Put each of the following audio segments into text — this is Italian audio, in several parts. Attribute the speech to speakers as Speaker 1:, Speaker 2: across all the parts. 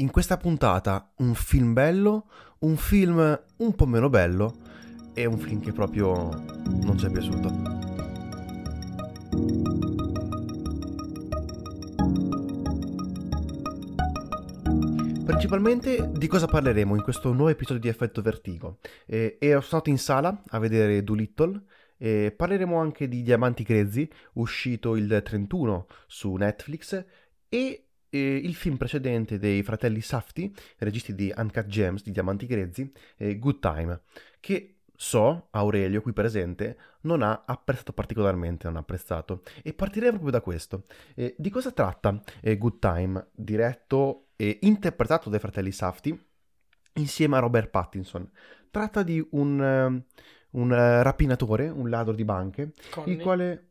Speaker 1: in questa puntata un film bello, un film un po' meno bello e un film che proprio non ci è piaciuto. Principalmente di cosa parleremo in questo nuovo episodio di Effetto Vertigo. Eh, ero stato in sala a vedere Doolittle e parleremo anche di Diamanti Grezzi, uscito il 31 su Netflix, e eh, il film precedente dei fratelli Safti, registi di Uncut Gems, di Diamanti Grezzi, eh, Good Time, che so, Aurelio qui presente, non ha apprezzato particolarmente, non ha apprezzato. E partirei proprio da questo. Eh, di cosa tratta eh, Good Time, diretto e interpretato dai fratelli Safti, insieme a Robert Pattinson? Tratta di un, uh, un uh, rapinatore, un ladro di banche,
Speaker 2: Conny.
Speaker 1: il quale...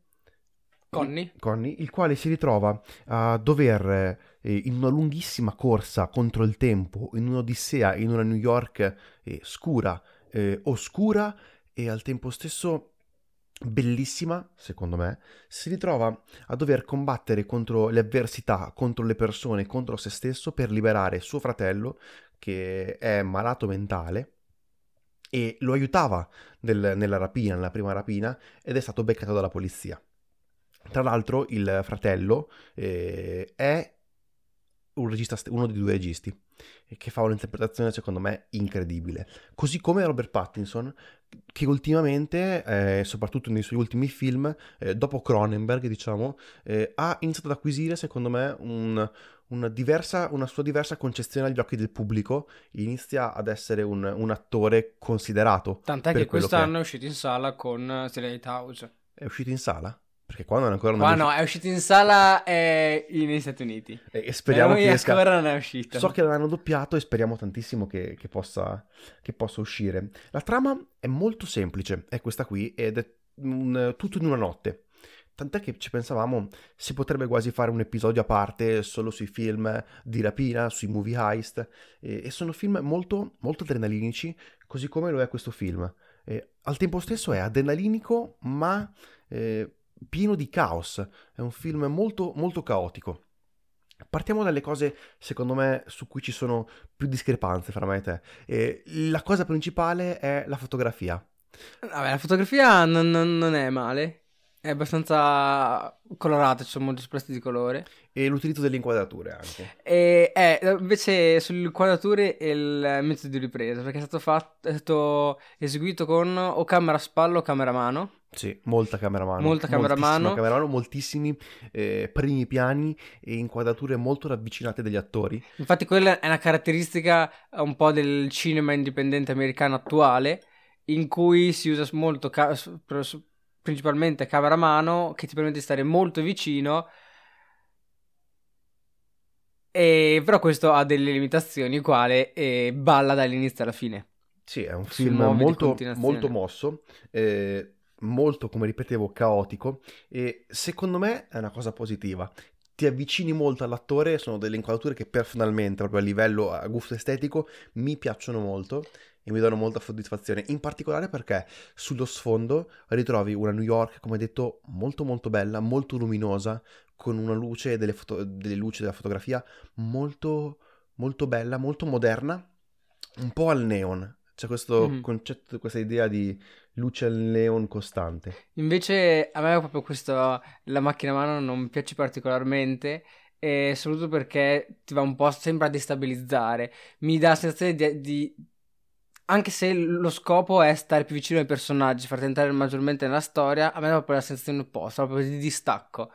Speaker 2: Conny?
Speaker 1: Conny, il quale si ritrova a dover, eh, in una lunghissima corsa contro il tempo, in un'odissea, in una New York eh, scura, eh, oscura e al tempo stesso bellissima, secondo me, si ritrova a dover combattere contro le avversità, contro le persone, contro se stesso per liberare suo fratello che è malato mentale e lo aiutava nel- nella rapina, nella prima rapina, ed è stato beccato dalla polizia. Tra l'altro il fratello eh, è un regista, st- uno dei due registi che fa un'interpretazione secondo me incredibile. Così come Robert Pattinson, che ultimamente, eh, soprattutto nei suoi ultimi film, eh, dopo Cronenberg, diciamo, eh, ha iniziato ad acquisire secondo me un- una, diversa, una sua diversa concezione agli occhi del pubblico. Inizia ad essere un, un attore considerato.
Speaker 2: Tant'è che quest'anno è uscito in sala con uh, The Lighthouse.
Speaker 1: È uscito in sala? Perché qua non è ancora
Speaker 2: Qua no, è uscito in sala eh, negli Stati Uniti.
Speaker 1: E e speriamo
Speaker 2: Eh,
Speaker 1: che esca.
Speaker 2: ancora non è uscito.
Speaker 1: So che l'hanno doppiato e speriamo tantissimo che, che possa, che possa uscire. La trama è molto semplice, è questa qui, ed è un- tutto in una notte. Tant'è che ci pensavamo si potrebbe quasi fare un episodio a parte solo sui film di rapina, sui movie heist, e, e sono film molto, molto adrenalinici, così come lo è questo film. E al tempo stesso è adrenalinico, ma eh, pieno di caos. È un film molto, molto caotico. Partiamo dalle cose, secondo me, su cui ci sono più discrepanze fra me e te. E la cosa principale è la fotografia.
Speaker 2: Vabbè, la fotografia non, non- non è male. È abbastanza colorata, ci sono molti splesti di colore.
Speaker 1: E l'utilizzo delle inquadrature anche.
Speaker 2: E eh, invece sulle inquadrature e il metodo di ripresa, perché è stato, fatto, è stato eseguito con o camera a spalla o camera a mano.
Speaker 1: Sì, molta camera a mano.
Speaker 2: Molta camera a mano.
Speaker 1: camera a mano, moltissimi eh, primi piani e inquadrature molto ravvicinate degli attori.
Speaker 2: Infatti quella è una caratteristica eh, un po' del cinema indipendente americano attuale, in cui si usa molto, ca- principalmente camera a mano, che ti permette di stare molto vicino. E però questo ha delle limitazioni, quale eh, balla dall'inizio alla fine.
Speaker 1: Sì, è un film molto, molto mosso, eh, molto, come ripetevo, caotico e secondo me è una cosa positiva. Ti avvicini molto all'attore, sono delle inquadrature che personalmente, proprio a livello, a gusto estetico, mi piacciono molto e mi danno molta soddisfazione, in particolare perché sullo sfondo ritrovi una New York, come detto, molto molto bella, molto luminosa, con una luce delle, foto- delle luci della fotografia molto, molto bella, molto moderna, un po' al neon. C'è questo
Speaker 2: Mhm.
Speaker 1: concetto, questa idea di luce al neon costante.
Speaker 2: Invece a me proprio questo, la macchina a mano non piace particolarmente, e soprattutto perché ti va un po' sempre a destabilizzare. Mi dà la sensazione di, di- Anche se lo scopo è stare più vicino ai personaggi, far entrare maggiormente nella storia, a me dà proprio la sensazione opposta, proprio di distacco.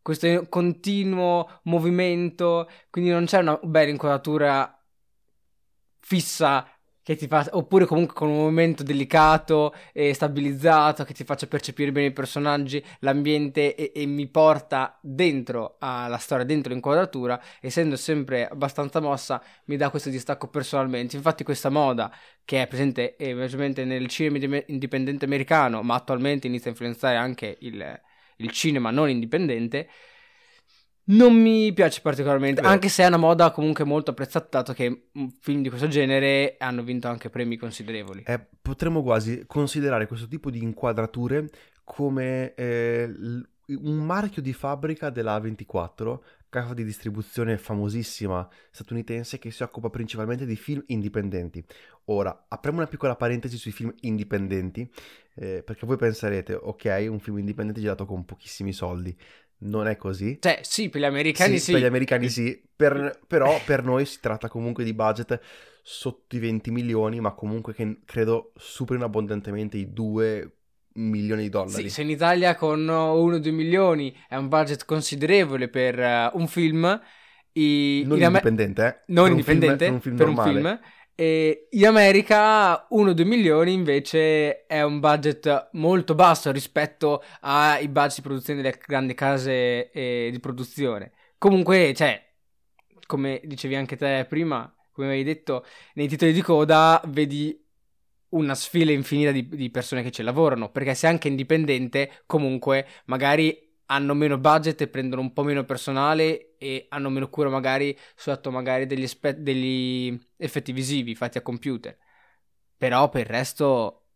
Speaker 2: Questo continuo movimento, quindi non c'è una bella inquadratura fissa che ti fa, oppure comunque con un movimento delicato e stabilizzato che ti faccia percepire bene i personaggi, l'ambiente e, e mi porta dentro alla storia, dentro l'inquadratura, essendo sempre abbastanza mossa, mi dà questo distacco personalmente. Infatti questa moda che è presente eh, maggiormente nel cinema indi- indipendente americano, ma attualmente inizia a influenzare anche il, il cinema non indipendente, non mi piace particolarmente,
Speaker 1: vero.
Speaker 2: anche se è una moda comunque molto apprezzata, dato che film di questo genere hanno vinto anche premi considerevoli.
Speaker 1: Eh, potremmo quasi considerare questo tipo di inquadrature come eh, l- un marchio di fabbrica della A24 casa di distribuzione famosissima statunitense che si occupa principalmente di film indipendenti. Ora, apriamo una piccola parentesi sui film indipendenti, eh, perché voi penserete, ok, un film indipendente girato con pochissimi soldi. Non è così.
Speaker 2: Cioè, sì, per gli americani sì. sì.
Speaker 1: Per gli americani sì, per, però per noi si tratta comunque di budget sotto i 20 milioni, ma comunque che credo superino abbondantemente i 2 milioni di dollari.
Speaker 2: Sì, se in Italia con 1-2 milioni è un budget considerevole per uh, un film...
Speaker 1: I, non in indipendente, eh?
Speaker 2: Non per indipendente, un film, per un film, per un film e in America 1-2 milioni invece è un budget molto basso rispetto ai budget di produzione delle grandi case eh, di produzione. Comunque, cioè, come dicevi anche te prima, come avevi detto, nei titoli di coda vedi una sfila infinita di, di persone che ci lavorano, perché se anche indipendente, comunque, magari hanno meno budget e prendono un po' meno personale e hanno meno cura magari sotto magari degli, espe- degli effetti visivi fatti a computer. Però per il resto,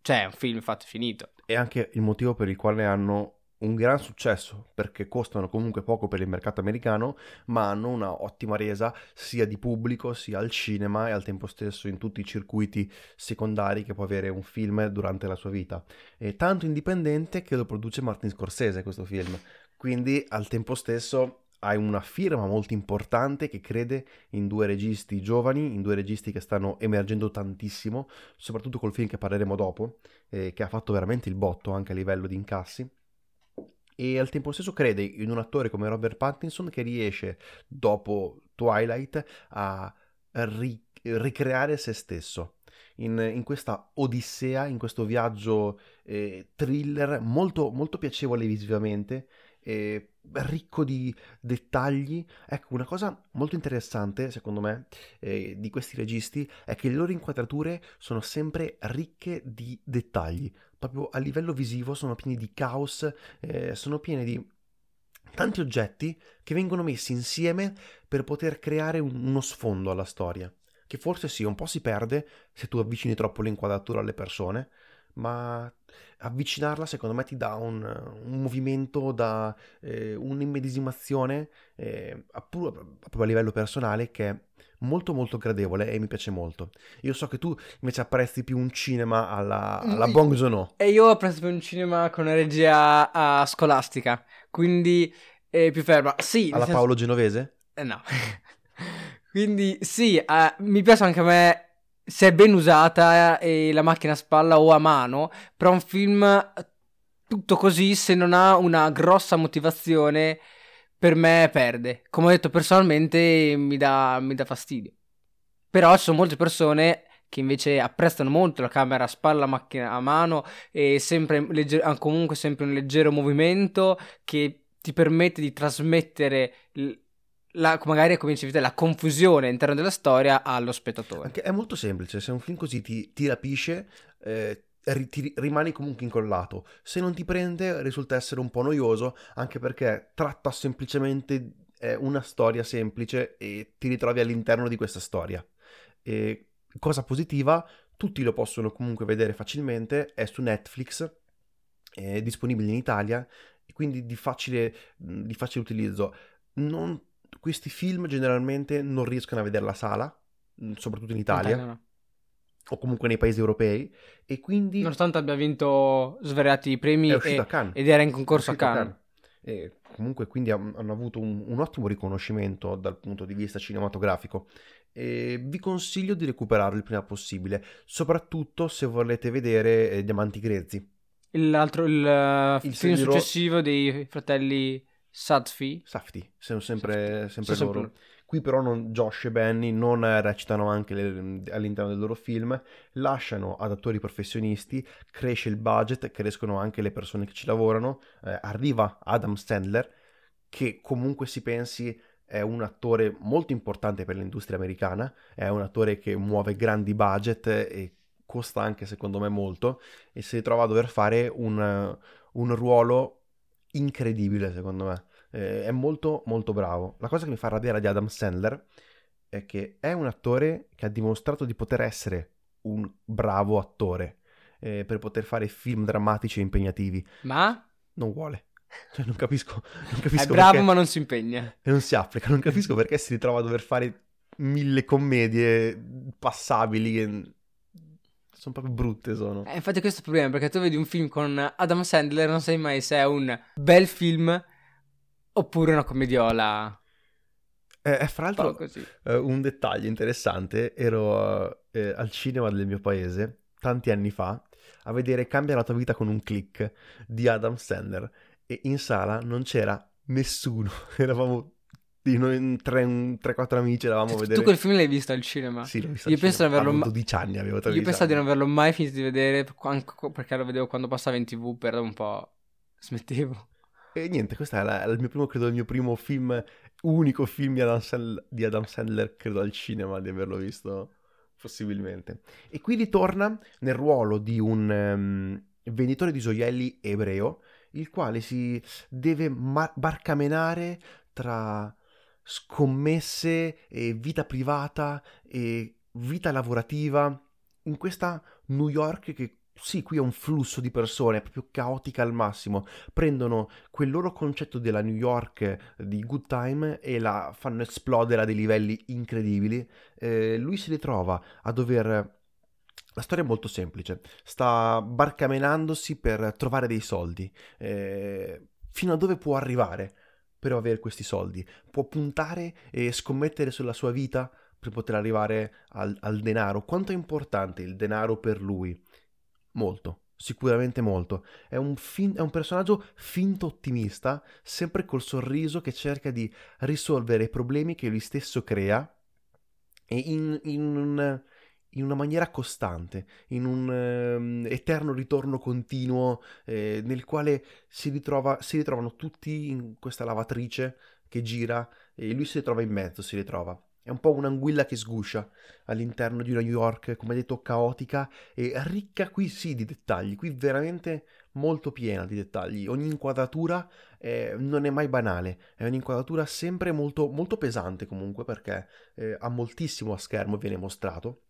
Speaker 2: cioè, è un film fatto e finito.
Speaker 1: E anche il motivo per il quale hanno un gran successo perché costano comunque poco per il mercato americano, ma hanno una ottima resa sia di pubblico sia al cinema e al tempo stesso in tutti i circuiti secondari che può avere un film durante la sua vita. È tanto indipendente che lo produce Martin Scorsese questo film, quindi al tempo stesso hai una firma molto importante che crede in due registi giovani, in due registi che stanno emergendo tantissimo, soprattutto col film che parleremo dopo, eh, che ha fatto veramente il botto anche a livello di incassi e al tempo stesso crede in un attore come Robert Pattinson che riesce dopo Twilight a ri- ricreare se stesso. In, in, questa odissea, in questo viaggio eh, thriller molto, molto piacevole visivamente, eh, ricco di dettagli. Ecco, una cosa molto interessante, secondo me, eh, di questi registi è che le loro inquadrature sono sempre ricche di dettagli. Proprio a livello visivo sono pieni di caos, eh, sono pieni di tanti oggetti che vengono messi insieme per poter creare un, uno sfondo alla storia. Che forse sì, un po' si perde se tu avvicini troppo l'inquadratura alle persone, ma avvicinarla secondo me ti dà un, un movimento, da eh, un'immedesimazione eh, proprio a livello personale che è molto molto gradevole e mi piace molto. Io so che tu invece apprezzi più un cinema alla, alla mm, Bong Joon-ho.
Speaker 2: E io apprezzo più un cinema con una regia uh, scolastica, quindi è più ferma. Sì,
Speaker 1: alla senso... Paolo Genovese?
Speaker 2: Eh, no. quindi sì, uh, mi piace anche a me se è ben usata e la macchina a spalla o a mano, però un film tutto così se non ha una grossa motivazione per me perde. Come ho detto personalmente mi dà, mi dà fastidio. Però ci sono molte persone che invece apprezzano molto la camera a spalla, macchina a mano e sempre legger- comunque sempre un leggero movimento che ti permette di trasmettere la, magari come dicevi la confusione all'interno della storia allo spettatore.
Speaker 1: Anche è molto semplice, se un film così ti, ti rapisce, eh, ti rimani comunque incollato. Se non ti prende, risulta essere un po' noioso, anche perché tratta semplicemente una storia semplice e ti ritrovi all'interno di questa storia. E cosa positiva, tutti lo possono comunque vedere facilmente, è su Netflix, è disponibile in Italia, e quindi di facile, di facile utilizzo. Non questi film generalmente non riescono a vedere la sala, mm, soprattutto in Italia. Italia no. O comunque nei paesi europei, e quindi.
Speaker 2: Nonostante abbia vinto svariati premi e, ed era in concorso a Cannes. A Cannes.
Speaker 1: E comunque quindi hanno avuto un, un, ottimo riconoscimento dal punto di vista cinematografico e vi consiglio di recuperarlo il prima possibile soprattutto se volete vedere eh, Diamanti Grezzi
Speaker 2: l'altro il, il film successivo dei fratelli Sadfi?
Speaker 1: Safti, sono sempre, sempre loro. Sempre... Qui però non, Josh e Benny non recitano anche le, all'interno del loro film, lasciano ad attori professionisti, cresce il budget, crescono anche le persone che ci lavorano, eh, arriva Adam Sandler, che comunque si pensi è un attore molto importante per l'industria americana, è un attore che muove grandi budget e costa anche secondo me molto e si ritrova a dover fare un, un ruolo incredibile secondo me. Eh, è molto molto bravo. La cosa che mi fa arrabbiare di Adam Sandler è che è un attore che ha dimostrato di poter essere un bravo attore eh, per poter fare film drammatici e impegnativi.
Speaker 2: Ma?
Speaker 1: Non vuole. Cioè, non capisco. Non capisco
Speaker 2: È bravo, ma non si impegna.
Speaker 1: E non si applica. Non capisco perché si ritrova a dover fare mille commedie passabili. E... Sono proprio brutte. Sono.
Speaker 2: Eh, infatti, questo è il problema. Perché tu vedi un film con Adam Sandler, non sai mai se è un bel film oppure una commediola.
Speaker 1: Eh, eh fra l'altro,
Speaker 2: così.
Speaker 1: eh, un dettaglio interessante. Ero eh, al cinema del mio paese tanti anni fa a vedere Cambia la tua vita con un click di Adam Sandler. E in sala non c'era nessuno. Eravamo di noi tre, un- tre, quattro amici. Eravamo a vedere.
Speaker 2: Tu quel film l'hai visto al cinema?
Speaker 1: Sì, l'ho visto
Speaker 2: Io penso di averlo ma-
Speaker 1: 12 anni. Avevo
Speaker 2: Io
Speaker 1: 13
Speaker 2: pensavo di non averlo mai finito di vedere perché lo vedevo quando passava in tv per un po'. Smettevo.
Speaker 1: E niente, questo è il mio primo, credo, il mio primo film, unico film di Adam, Sandler, di Adam Sandler, credo al cinema di averlo visto, possibilmente. E qui ritorna nel ruolo di un ehm, venditore di gioielli ebreo, il quale si deve ma- barcamenare tra scommesse e vita privata e vita lavorativa in questa New York che sì, qui è un flusso di persone, è proprio caotica al massimo. Prendono quel loro concetto della New York di good time e la fanno esplodere a dei livelli incredibili. Eh, lui si ritrova a dover... La storia è molto semplice, sta barcamenandosi per trovare dei soldi. Eh, fino a dove può arrivare per avere questi soldi? Può puntare e scommettere sulla sua vita per poter arrivare al, al denaro. Quanto è importante il denaro per lui? Molto, sicuramente molto. È un, fin- è un personaggio finto ottimista, sempre col sorriso che cerca di risolvere i problemi che lui stesso crea e in, in un- in una maniera costante, in un ehm, eterno ritorno continuo eh, nel quale si, ritrova- si ritrovano tutti in questa lavatrice che gira e lui si ritrova in mezzo, si ritrova. È un po' un'anguilla che sguscia all'interno di una New York, come detto, caotica e ricca qui sì di dettagli, qui veramente molto piena di dettagli. Ogni inquadratura eh, non è mai banale, è un'inquadratura sempre molto, molto pesante comunque perché eh, ha moltissimo a schermo, viene mostrato.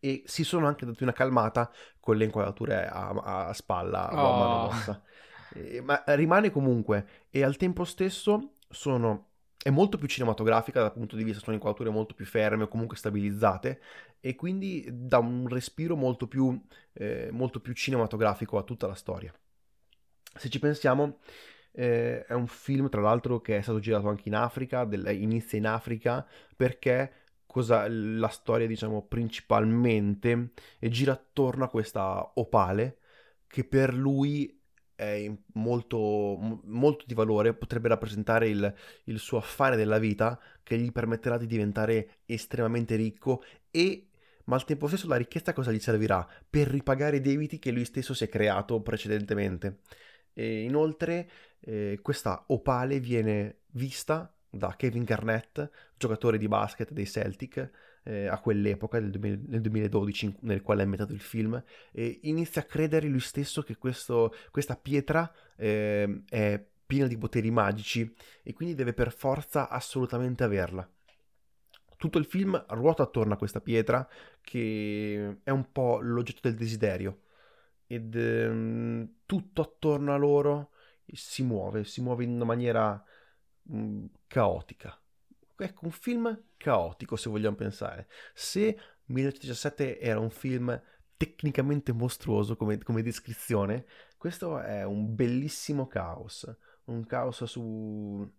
Speaker 1: E si sono anche dati una calmata con le inquadrature a, a spalla o a mano
Speaker 2: Oh.
Speaker 1: mossa. Eh, ma rimane comunque e al tempo stesso sono è molto più cinematografica dal punto di vista, sono inquadrature molto più ferme o comunque stabilizzate e quindi dà un respiro molto più, eh, molto più cinematografico a tutta la storia. Se ci pensiamo, eh, è un film tra l'altro che è stato girato anche in Africa, del- inizia in Africa perché cosa, la storia diciamo principalmente gira attorno a questa opale che per lui è molto, mo- molto di valore, potrebbe rappresentare il, il suo affare della vita che gli permetterà di diventare estremamente ricco e ma al tempo stesso la ricchezza cosa gli servirà? Per ripagare i debiti che lui stesso si è creato precedentemente. E inoltre eh, questa opale viene vista da Kevin Garnett, giocatore di basket dei Celtic, eh, a quell'epoca, nel, 2000 nel 2012, in- nel quale è ambientato il film, e inizia a credere lui stesso che questo- questa pietra eh, è piena di poteri magici e quindi deve per forza assolutamente averla. Tutto il film ruota attorno a questa pietra che è un po' l'oggetto del desiderio ed ehm, tutto attorno a loro si muove, si muove in una maniera caotica. Ecco, un film caotico se vogliamo pensare. Se 1917 era un film tecnicamente mostruoso come, come descrizione, questo è un bellissimo caos, un caos su...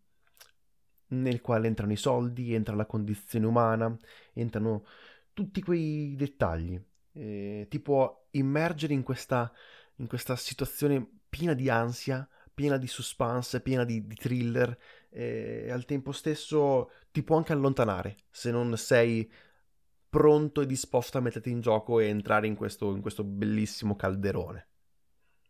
Speaker 1: nel quale entrano i soldi, entra la condizione umana, entrano tutti quei dettagli. Eh, ti può immergere in questa, in questa situazione piena di ansia, piena di suspense, piena di, di thriller e al tempo stesso ti può anche allontanare se non sei pronto e disposto a metterti in gioco e entrare in questo, in questo bellissimo calderone.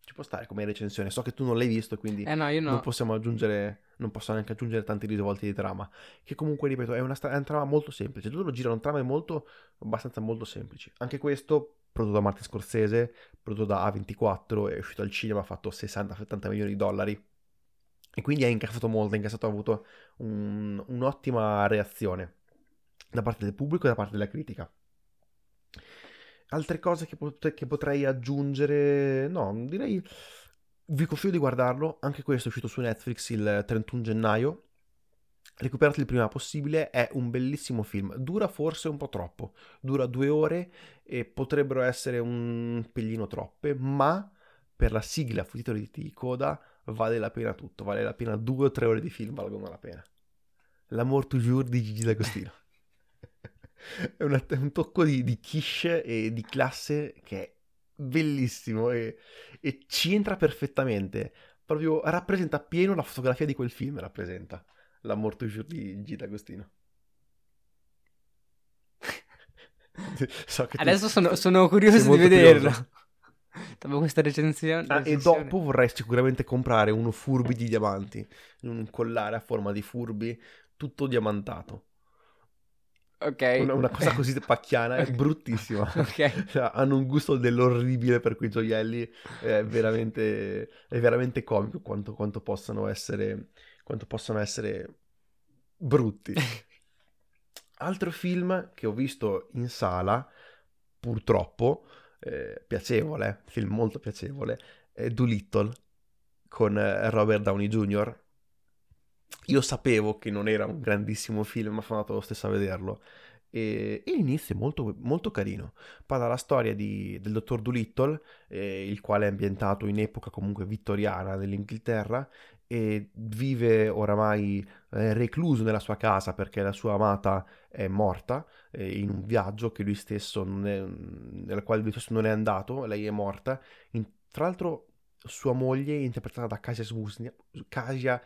Speaker 1: Ci può stare come recensione. So che tu non l'hai visto, quindi
Speaker 2: Eh no, no.
Speaker 1: non possiamo aggiungere, non posso neanche aggiungere tanti risvolti di trama. Che comunque, ripeto, è una, è una trama molto semplice. Tutto lo girano trame molto, abbastanza molto semplici. Anche questo, prodotto da Martin Scorsese, prodotto da A24, è uscito al cinema, ha fatto 60-70 milioni di dollari. E quindi ha incassato molto, ha incassato, ha avuto un- un'ottima reazione da parte del pubblico e da parte della critica. Altre cose che, pot- che potrei aggiungere? No, direi vi consiglio di guardarlo, anche questo è uscito su Netflix il 31 gennaio. Recuperate il prima possibile, è un bellissimo film. Dura forse un po' troppo, dura due ore e potrebbero essere un pelino troppe, ma per la sigla fu titoli di coda vale la pena tutto, vale la pena due o tre ore di film, valgono la pena. L'amour toujours di Gigi D'Agostino. è, una, è, un tocco di, di quiche e di classe che è bellissimo e, e ci entra perfettamente. Proprio rappresenta appieno la fotografia di quel film, rappresenta La morte di Gita Agostino.
Speaker 2: so Adesso tu... sono, sono, curioso di vederlo. Dopo questa recensione,
Speaker 1: ah, e dopo vorrei sicuramente comprare uno furbi di diamanti, un collare a forma di furbi, tutto diamantato.
Speaker 2: Ok.
Speaker 1: Una, una cosa così pacchiana, è bruttissima.
Speaker 2: ok.
Speaker 1: Cioè, hanno un gusto dell'orribile per quei gioielli, è veramente, è veramente comico quanto, quanto, possano essere, quanto possano essere brutti. Altro film che ho visto in sala, purtroppo, eh, piacevole, film molto piacevole, è Doolittle con eh, Robert Downey Jr., io sapevo che non era un grandissimo film, ma sono andato lo stesso a vederlo. E, e l'inizio è molto, molto carino. Parla la storia di, del dottor Doolittle, eh, il quale è ambientato in epoca comunque vittoriana dell'Inghilterra e vive oramai eh, recluso nella sua casa perché la sua amata è morta eh, in un viaggio che lui stesso non è, nella quale lui stesso non è andato, lei è morta. In, tra l'altro sua moglie, interpretata da Kasia Svusnia, Kasia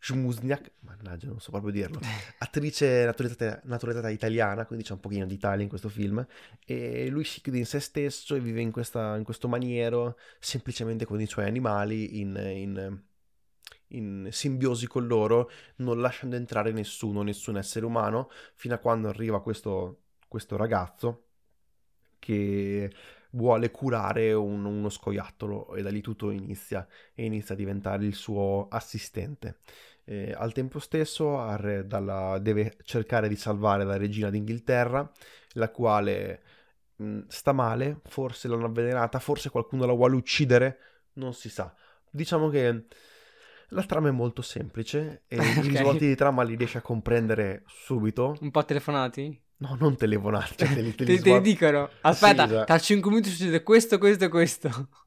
Speaker 1: Schmuzniak, mannaggia, non so proprio dirlo, attrice naturalizzata, naturalizzata, italiana, quindi c'è un pochino di Italia in questo film, e lui si chiude in se stesso e vive in, questa, in questo maniero, semplicemente con i suoi animali, in, in, in, simbiosi con loro, non lasciando entrare nessuno, nessun essere umano, fino a quando arriva questo, questo ragazzo che vuole curare un, uno scoiattolo e da lì tutto inizia e inizia a diventare il suo assistente. Eh, al tempo stesso Arre dalla, deve cercare di salvare la regina d'Inghilterra, la quale mh, mm, sta male, forse l'hanno avvelenata, forse qualcuno la vuole uccidere, non si sa. Diciamo che la trama è molto semplice e okay. i risvolti di trama li riesce a comprendere subito.
Speaker 2: Un po' telefonati?
Speaker 1: No, non telefonati. Cioè te, li,
Speaker 2: te, li te li dicono. Aspetta, sì, tra 5 minuti succede questo, questo e questo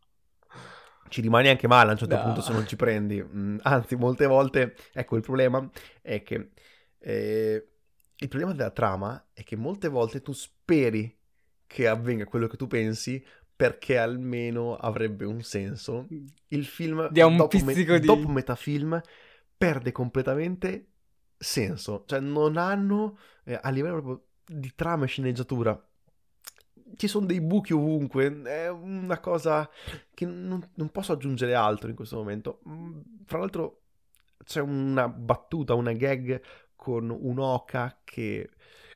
Speaker 1: ci rimani anche male a un certo no. punto se non ci prendi. Mm, anzi, molte volte, ecco, il problema è che eh, il problema della trama è che molte volte tu speri che avvenga quello che tu pensi perché almeno avrebbe un senso. Il film
Speaker 2: un dopo, me- di...
Speaker 1: dopo metà film perde completamente senso, cioè non hanno eh, a livello proprio di trama e sceneggiatura ci sono dei buchi ovunque, è una cosa che non, non, posso aggiungere altro in questo momento. Mm, fra l'altro c'è una battuta, una gag con un'oca che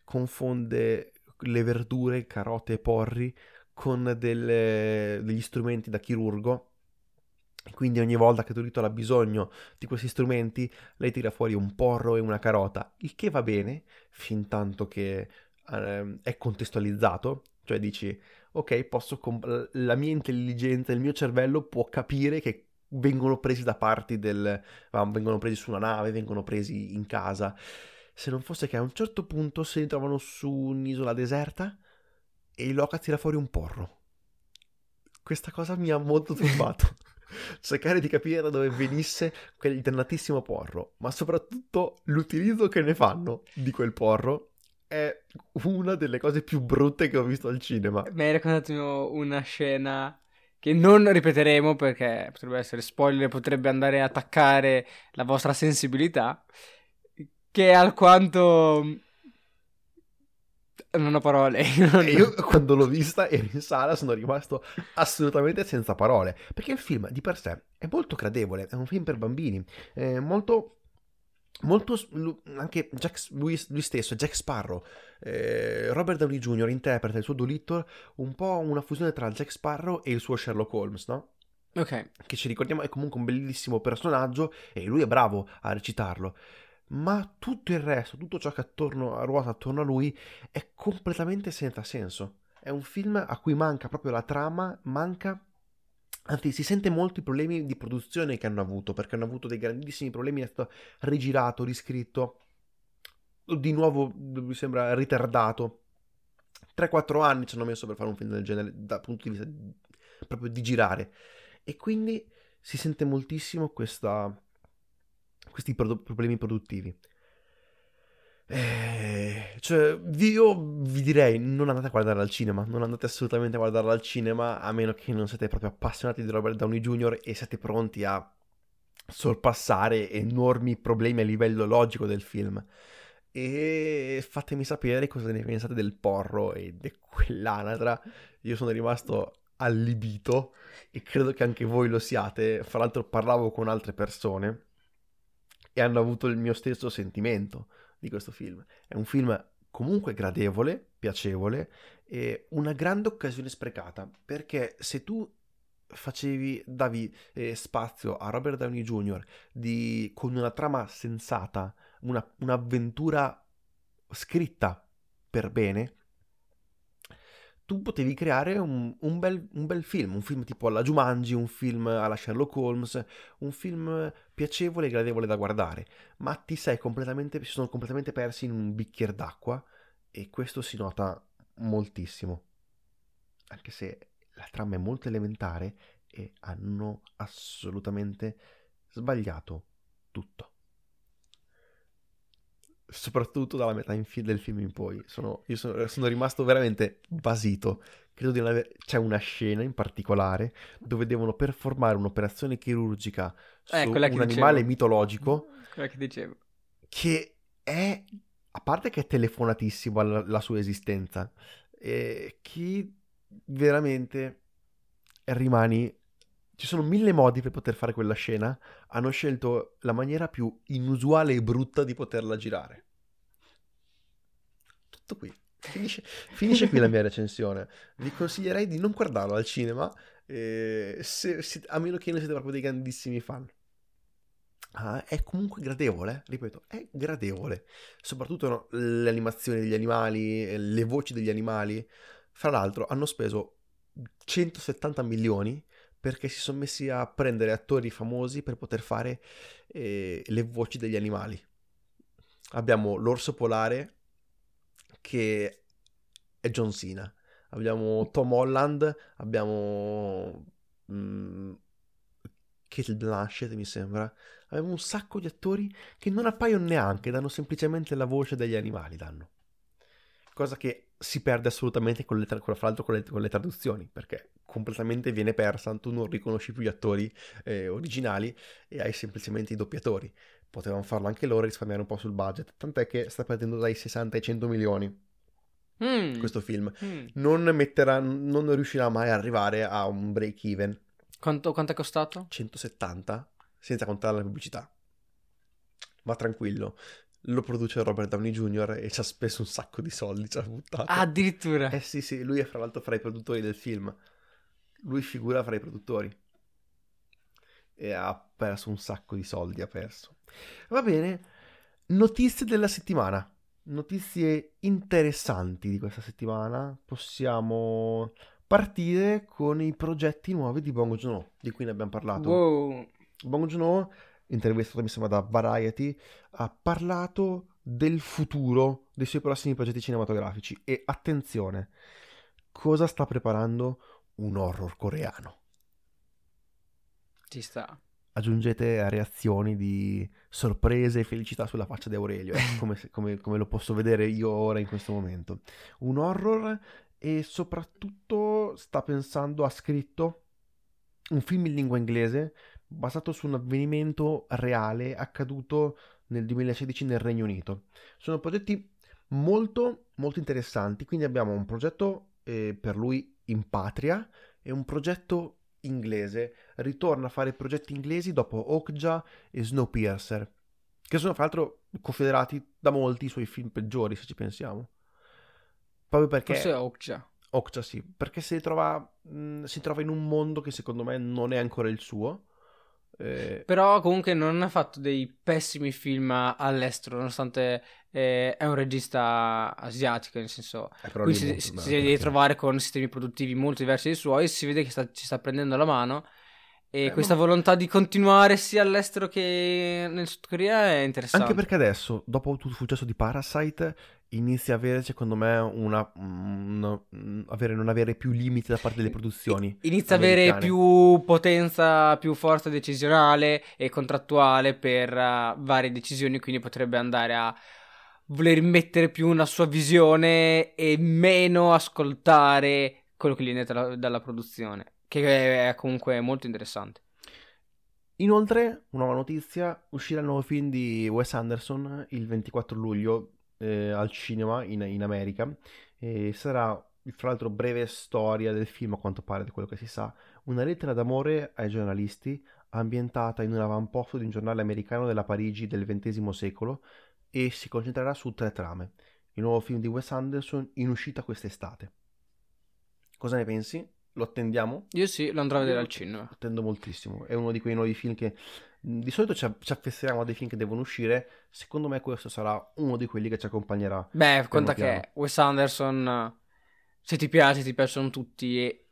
Speaker 1: confonde le verdure, carote e porri con delle, degli strumenti da chirurgo. Quindi ogni volta che Dorito ha bisogno di questi strumenti, lei tira fuori un porro e una carota, il che va bene, fin tanto che eh, è contestualizzato, cioè dici, ok, posso comp- la mia intelligenza, il mio cervello può capire che vengono presi da parti del... vengono presi su una nave, vengono presi in casa. Se non fosse che a un certo punto si ritrovano su un'isola deserta e il Loca tira fuori un porro. Questa cosa mi ha molto turbato. cercare di capire da dove venisse quel dannatissimo porro, ma soprattutto l'utilizzo che ne fanno di quel porro è una delle cose più brutte che ho visto al cinema.
Speaker 2: Mi hai raccontato una scena che non ripeteremo perché potrebbe essere spoiler, potrebbe andare a attaccare la vostra sensibilità, che è alquanto... Non ho parole.
Speaker 1: io quando l'ho vista ero in sala sono rimasto assolutamente senza parole, perché il film di per sé è molto gradevole, è un film per bambini, è molto molto anche Jack, lui, lui, stesso, Jack Sparrow, eh, Robert Downey Jr. interpreta il suo Dolittle un po' una fusione tra Jack Sparrow e il suo Sherlock Holmes, no?
Speaker 2: Ok.
Speaker 1: Che ci ricordiamo è comunque un bellissimo personaggio e lui è bravo a recitarlo. Ma tutto il resto, tutto ciò che attorno, ruota attorno a lui è completamente senza senso. È un film a cui manca proprio la trama, manca Anzi, si sente molto i problemi di produzione che hanno avuto, perché hanno avuto dei grandissimi problemi, è stato rigirato, riscritto, di nuovo mi sembra ritardato. 3-4 anni ci hanno messo per fare un film del genere dal punto di vista proprio di girare. E quindi si sente moltissimo questa, questi pro- problemi produttivi. Eh, cioè, io vi direi non andate a guardare al cinema, non andate assolutamente a guardarla al cinema a meno che non siete proprio appassionati di Robert Downey Jr. e siete pronti a sorpassare enormi problemi a livello logico del film. E fatemi sapere cosa ne pensate del porro e di quell'anatra. Io sono rimasto allibito e credo che anche voi lo siate. Fra l'altro parlavo con altre persone e hanno avuto il mio stesso sentimento di questo film. È un film comunque gradevole, piacevole e una grande occasione sprecata perché se tu facevi, davi eh, spazio a Robert Downey Jr. Di, con una trama sensata, una, un'avventura scritta per bene, tu potevi creare un, un, bel, un, bel, film, un film tipo alla Jumanji, un film alla Sherlock Holmes, un film piacevole e gradevole da guardare, ma ti sei completamente, si sono completamente persi in un bicchiere d'acqua e questo si nota moltissimo, anche se la trama è molto elementare e hanno assolutamente sbagliato tutto soprattutto dalla metà fi- del film in poi. Sono, io sono, sono, rimasto veramente basito. Credo di non avere... C'è una scena in particolare dove devono performare un'operazione chirurgica eh, su un animale dicevo. mitologico.
Speaker 2: Quella che dicevo.
Speaker 1: Che è... A parte che è telefonatissimo alla, alla sua esistenza. E che veramente rimani ci sono mille modi per poter fare quella scena, hanno scelto la maniera più inusuale e brutta di poterla girare. Tutto qui. Finisce, finisce qui la mia recensione. Vi consiglierei di non guardarlo al cinema, eh, se, se, a meno che non siete proprio dei grandissimi fan. Ah, è comunque gradevole, ripeto, è gradevole. Soprattutto no, le animazioni degli animali, le voci degli animali. Fra l'altro hanno speso 170 milioni perché si sono messi a prendere attori famosi per poter fare eh, le voci degli animali. Abbiamo l'orso polare che è John Cena, abbiamo Tom Holland, abbiamo mm, Kate Blanchett mi sembra, abbiamo un sacco di attori che non appaiono neanche, danno semplicemente la voce degli animali, danno. Cosa che si perde assolutamente con le, tra- con, con, le, con le, traduzioni, perché completamente viene persa, tu non riconosci più gli attori eh, originali e hai semplicemente i doppiatori. Potevano farlo anche loro e risparmiare un po' sul budget, tant'è che sta perdendo dai 60 ai 100 milioni. Mm. Questo film mm. non, metterà, non riuscirà mai ad arrivare a un break even.
Speaker 2: Quanto, quanto è costato?
Speaker 1: 170, senza contare la pubblicità. Ma tranquillo, lo produce Robert Downey Jr. e ci ha speso un sacco di soldi, ci ha buttato.
Speaker 2: Ah, addirittura?
Speaker 1: Eh sì, sì, lui è fra l'altro fra i produttori del film. Lui figura fra i produttori. E ha perso un sacco di soldi, ha perso. Va bene, notizie della settimana. Notizie interessanti di questa settimana. Possiamo partire con i progetti nuovi di Bongo Joon-ho, di cui ne abbiamo parlato.
Speaker 2: Wow.
Speaker 1: Bongo Joon-ho intervistato mi sembra da Variety, ha parlato del futuro dei suoi prossimi progetti cinematografici e attenzione, cosa sta preparando un horror coreano.
Speaker 2: Ci sta.
Speaker 1: Aggiungete reazioni di sorpresa e felicità sulla faccia di Aurelio, eh, come, come, come lo posso vedere io ora in questo momento. Un horror e soprattutto sta pensando, ha scritto un film in lingua inglese basato su un avvenimento reale accaduto nel 2016 nel Regno Unito. Sono progetti molto molto interessanti, quindi abbiamo un progetto eh, per lui in patria e un progetto inglese. Ritorna a fare progetti inglesi dopo Okja e Snowpiercer, che sono fra l'altro confederati da molti i suoi film peggiori, se ci pensiamo. Proprio perché...
Speaker 2: Forse Okja.
Speaker 1: Okja sì, perché si trova, mh, si trova in un mondo che secondo me non è ancora il suo
Speaker 2: eh... Però comunque non ha fatto dei pessimi film all'estero, nonostante eh, è un regista asiatico, nel senso,
Speaker 1: lì
Speaker 2: si,
Speaker 1: molto
Speaker 2: si- si deve trovare con sistemi produttivi molto diversi dai suoi, si vede che sta- ci sta prendendo la mano e
Speaker 1: Eh,
Speaker 2: questa
Speaker 1: ma-
Speaker 2: volontà di continuare sia all'estero che nel Sud Corea è interessante.
Speaker 1: Anche perché adesso, dopo tutto il successo di Parasite, inizia a avere, secondo me, una, una- mm, avere, non avere più limiti da parte delle produzioni.
Speaker 2: Inizia ad avere più potenza, più forza decisionale e contrattuale per eh, varie decisioni, quindi potrebbe andare a voler mettere più una sua visione e meno ascoltare quello che gli viene dalla, dalla produzione, che è comunque molto interessante.
Speaker 1: Inoltre, nuova notizia, uscirà il nuovo film di Wes Anderson il 24 luglio eh, al cinema in, in America e sarà, fra l'altro, breve storia del film, a quanto pare, di quello che si sa, una lettera d'amore ai giornalisti ambientata in un avamposto di un giornale americano della Parigi del XX secolo e si concentrerà su tre trame. Il nuovo film di Wes Anderson in uscita quest'estate. Cosa ne pensi? Lo attendiamo?
Speaker 2: Io sì, lo andrò a vedere
Speaker 1: Io
Speaker 2: al cinema.
Speaker 1: Attendo moltissimo. È uno di quei nuovi film che mh, di solito ci, ci affezioniamo a dei film che devono uscire. Secondo me, questo sarà uno di quelli che ci accompagnerà.
Speaker 2: Beh, conta
Speaker 1: piano.
Speaker 2: che Wes Anderson, se ti piace, ti piacciono tutti,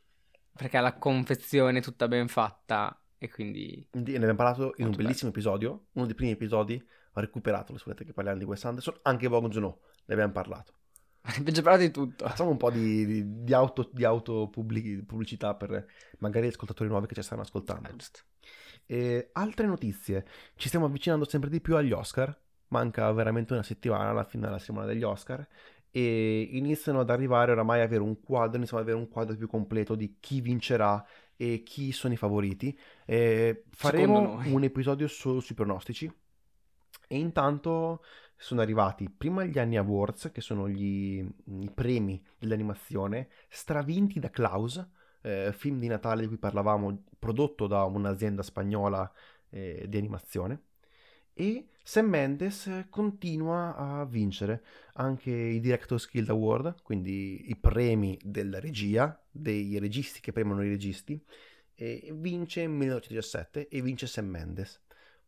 Speaker 2: perché ha la confezione tutta ben fatta e quindi...
Speaker 1: Di- Ne abbiamo parlato in un bellissimo episodio. Uno dei primi episodi. Ho recuperato, se volete che parliamo di Wes Anderson. Anche Bong Joon-ho. Ne abbiamo parlato.
Speaker 2: Abbiamo già parlato di tutto.
Speaker 1: Facciamo un po' di, di, di auto, di auto pubblici- pubblicità per magari gli ascoltatori nuovi che ci stanno ascoltando.
Speaker 2: Ah.
Speaker 1: E altre notizie. Ci stiamo avvicinando sempre di più agli Oscar. Manca veramente una settimana alla fine della settimana degli Oscar. E iniziano ad arrivare oramai a avere un quadro, iniziamo ad avere un quadro più completo di chi vincerà e chi sono i favoriti. E faremo un episodio solo sui pronostici. E intanto sono arrivati prima gli Annie Awards, che sono gli, i premi dell'animazione, stravinti da Klaus, eh, film di Natale di cui parlavamo, prodotto da un'azienda spagnola eh, di animazione. E Sam Mendes continua a vincere anche i Directors Guild Award, quindi i premi della regia, dei registi che premiano i registi, e vince nel 1917 e vince Sam Mendes.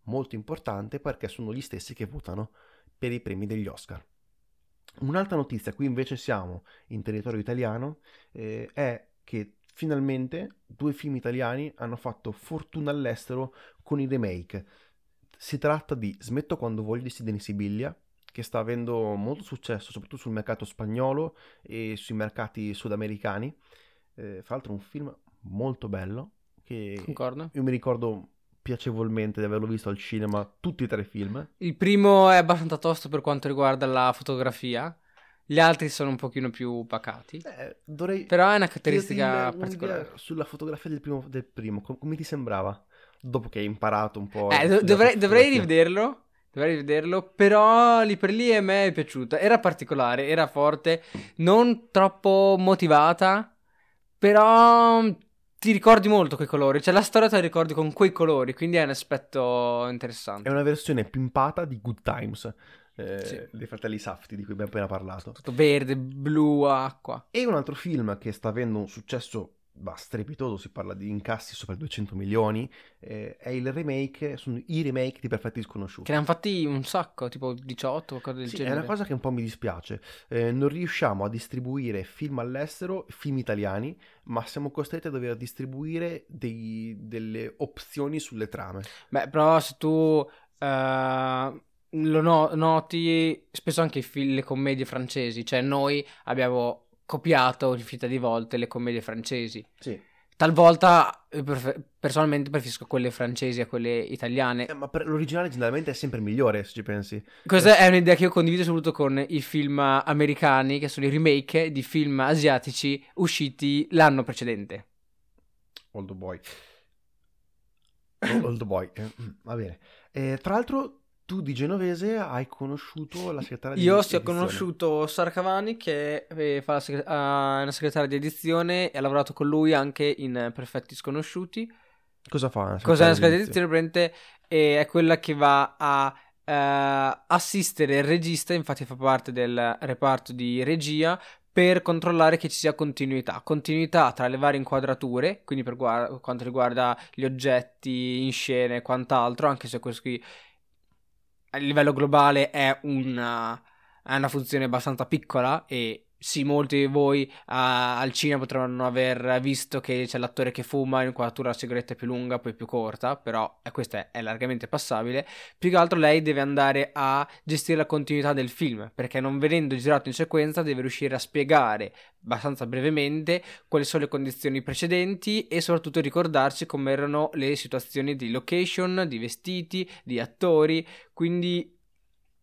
Speaker 1: Molto importante perché sono gli stessi che votano per i premi degli Oscar. Un'altra notizia, qui invece siamo in territorio italiano, eh, è che finalmente due film italiani hanno fatto fortuna all'estero con i remake. Si tratta di Smetto quando voglio di Sidney Sibilia, che sta avendo molto successo soprattutto sul mercato spagnolo e sui mercati sudamericani. Eh, fra l'altro un film molto bello che
Speaker 2: Concordo.
Speaker 1: io mi ricordo piacevolmente di averlo visto al cinema tutti e tre i film.
Speaker 2: Il primo è abbastanza tosto per quanto riguarda la fotografia. Gli altri sono un pochino più pacati.
Speaker 1: Eh, dovrei
Speaker 2: Però è una caratteristica
Speaker 1: un'idea
Speaker 2: particolare.
Speaker 1: sulla fotografia del primo, del primo, com- come ti sembrava? Dopo che hai imparato un po'.
Speaker 2: Eh, dovrei, dovrei rivederlo. Dovrei rivederlo. Però lì per lì a me è piaciuta. Era particolare, era forte, non troppo motivata. Però ti ricordi molto quei colori. Cioè, la storia te la ricordi con quei colori. Quindi è un aspetto
Speaker 1: È
Speaker 2: interessante.
Speaker 1: una versione pimpata di Good Times eh,
Speaker 2: Sì.
Speaker 1: dei fratelli Safti di cui abbiamo appena parlato.
Speaker 2: Tutto verde, blu, acqua.
Speaker 1: E un altro film che sta avendo un successo bah, strepitoso, si parla di incassi sopra i 200 milioni, eh, è il remake, sono i remake di Perfetti Sconosciuti.
Speaker 2: Che ne hanno fatti un sacco, tipo 18, qualcosa del
Speaker 1: Sì, è
Speaker 2: genere.
Speaker 1: una cosa che un po' mi dispiace. Eh, non riusciamo a distribuire film all'estero, film italiani, ma siamo costretti a dover distribuire dei- delle opzioni sulle trame.
Speaker 2: Beh, però se tu eh, lo no- noti, spesso anche i film, le commedie francesi, cioè noi abbiamo copiato infinità di volte le commedie francesi.
Speaker 1: Sì.
Speaker 2: Talvolta eh, personalmente preferisco quelle francesi a quelle italiane.
Speaker 1: Eh, ma l'originale generalmente è sempre migliore, se ci pensi.
Speaker 2: Questa è un'idea che io condivido soprattutto con i film americani, che sono i remake di film asiatici usciti l'anno precedente.
Speaker 1: Old Boy. Old Boy, eh, mm, va bene. Eh, tra l'altro, tu di genovese hai conosciuto la segretaria di
Speaker 2: Io sì, ho
Speaker 1: edizione.
Speaker 2: conosciuto Sara Cavani che eh, fa la segre- è una segretaria di edizione e ha lavorato con lui anche in Perfetti Sconosciuti.
Speaker 1: Cosa fa?
Speaker 2: Cos'è una
Speaker 1: segretaria
Speaker 2: di edizione? Praticamente eh, è quella che va a eh, assistere il regista, infatti fa parte del reparto di regia per controllare che ci sia continuità. Continuità tra le varie inquadrature, quindi per guar- quanto riguarda gli oggetti in scena e quant'altro, anche se questo qui a livello globale è una è una funzione abbastanza piccola e sì, molti di voi uh, al cinema potranno aver visto che c'è l'attore che fuma in inquadratura la sigaretta è più lunga, poi più corta, però eh, questa è, è, largamente passabile. Più che altro lei deve andare a gestire la continuità del film, perché non venendo girato in sequenza deve riuscire a spiegare abbastanza brevemente quali sono le condizioni precedenti e soprattutto ricordarsi come erano le situazioni di location, di vestiti, di attori, quindi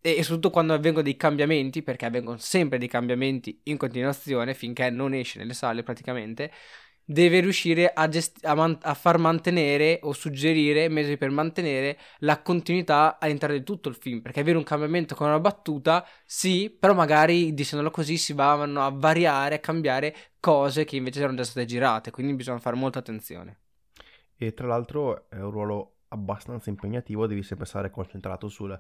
Speaker 2: e, soprattutto quando avvengono dei cambiamenti, perché avvengono sempre dei cambiamenti in continuazione finché non esce nelle sale praticamente, deve riuscire a, gest- a, man- a, far mantenere o suggerire mesi per mantenere la continuità all'interno di tutto il film. Perché avere un cambiamento con una battuta, sì, però magari dicendolo così si vanno a variare, a cambiare cose che invece erano già state girate. Quindi bisogna fare molta attenzione.
Speaker 1: E tra l'altro è un ruolo abbastanza impegnativo, devi sempre stare concentrato sul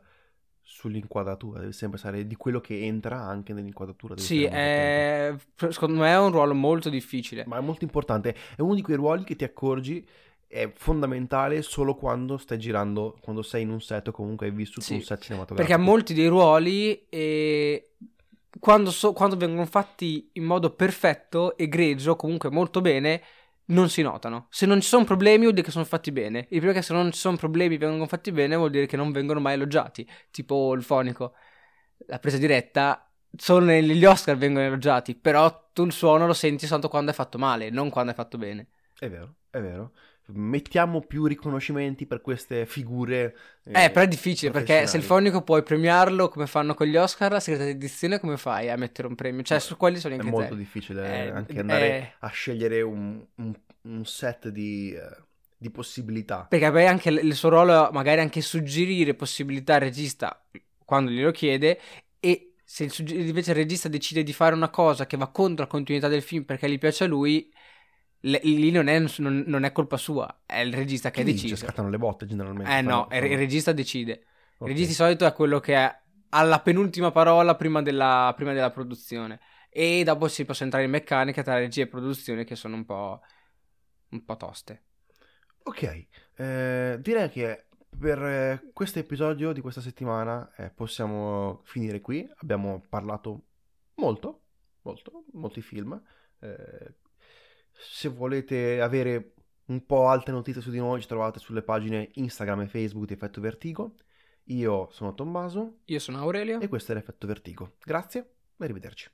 Speaker 1: sull'inquadratura, deve sempre stare di quello che entra anche nell'inquadratura.
Speaker 2: Sì, è... secondo me è un ruolo molto difficile.
Speaker 1: Ma è molto importante, è uno di quei ruoli che ti accorgi è fondamentale solo quando stai girando, quando sei in un set o comunque hai vissuto sì, un set cinematografico.
Speaker 2: Perché molti dei ruoli, eh, quando, so, quando vengono fatti in modo perfetto, egregio, comunque molto bene, non si notano. Se non ci sono problemi vuol dire che sono fatti bene. Il primo è che se non ci sono problemi vengono fatti bene vuol dire che non vengono mai elogiati. Tipo il fonico. La presa diretta, solo negli Oscar vengono elogiati, però tu il suono lo senti soltanto quando è fatto male, non quando è fatto bene.
Speaker 1: È vero, è vero. Mettiamo più riconoscimenti per queste figure.
Speaker 2: Eh, eh però è difficile perché se il fonico puoi premiarlo come fanno con gli Oscar, la segretaria di edizione come fai a mettere un premio? Cioè, su quelli sono
Speaker 1: anche
Speaker 2: È
Speaker 1: molto difficile eh, anche andare eh... a scegliere un, un, un set di. Uh di possibilità.
Speaker 2: Perché poi anche il suo ruolo magari anche suggerire possibilità al regista quando glielo chiede e se il, invece il regista decide di fare una cosa che va contro la continuità del film perché gli piace a lui, le, lì non è, non, non è, colpa sua, è il regista che,
Speaker 1: che
Speaker 2: decide.
Speaker 1: Dice, scattano le botte generalmente.
Speaker 2: Eh no, fanno... il regista decide. Okay. Il regista di solito è quello che è alla penultima parola prima della, prima della produzione. E dopo si può entrare in meccanica tra regia e produzione che sono un po', un po toste.
Speaker 1: Ok, eh, direi che per eh, questo episodio di questa settimana eh, possiamo finire qui. Abbiamo parlato molto, molto, molti film. Eh, se volete avere un po' altre notizie su di noi ci trovate sulle pagine Instagram e Facebook di Effetto Vertigo. Io sono Tommaso.
Speaker 2: Io sono Aurelio.
Speaker 1: E questo è l'Effetto Vertigo. Grazie e arrivederci.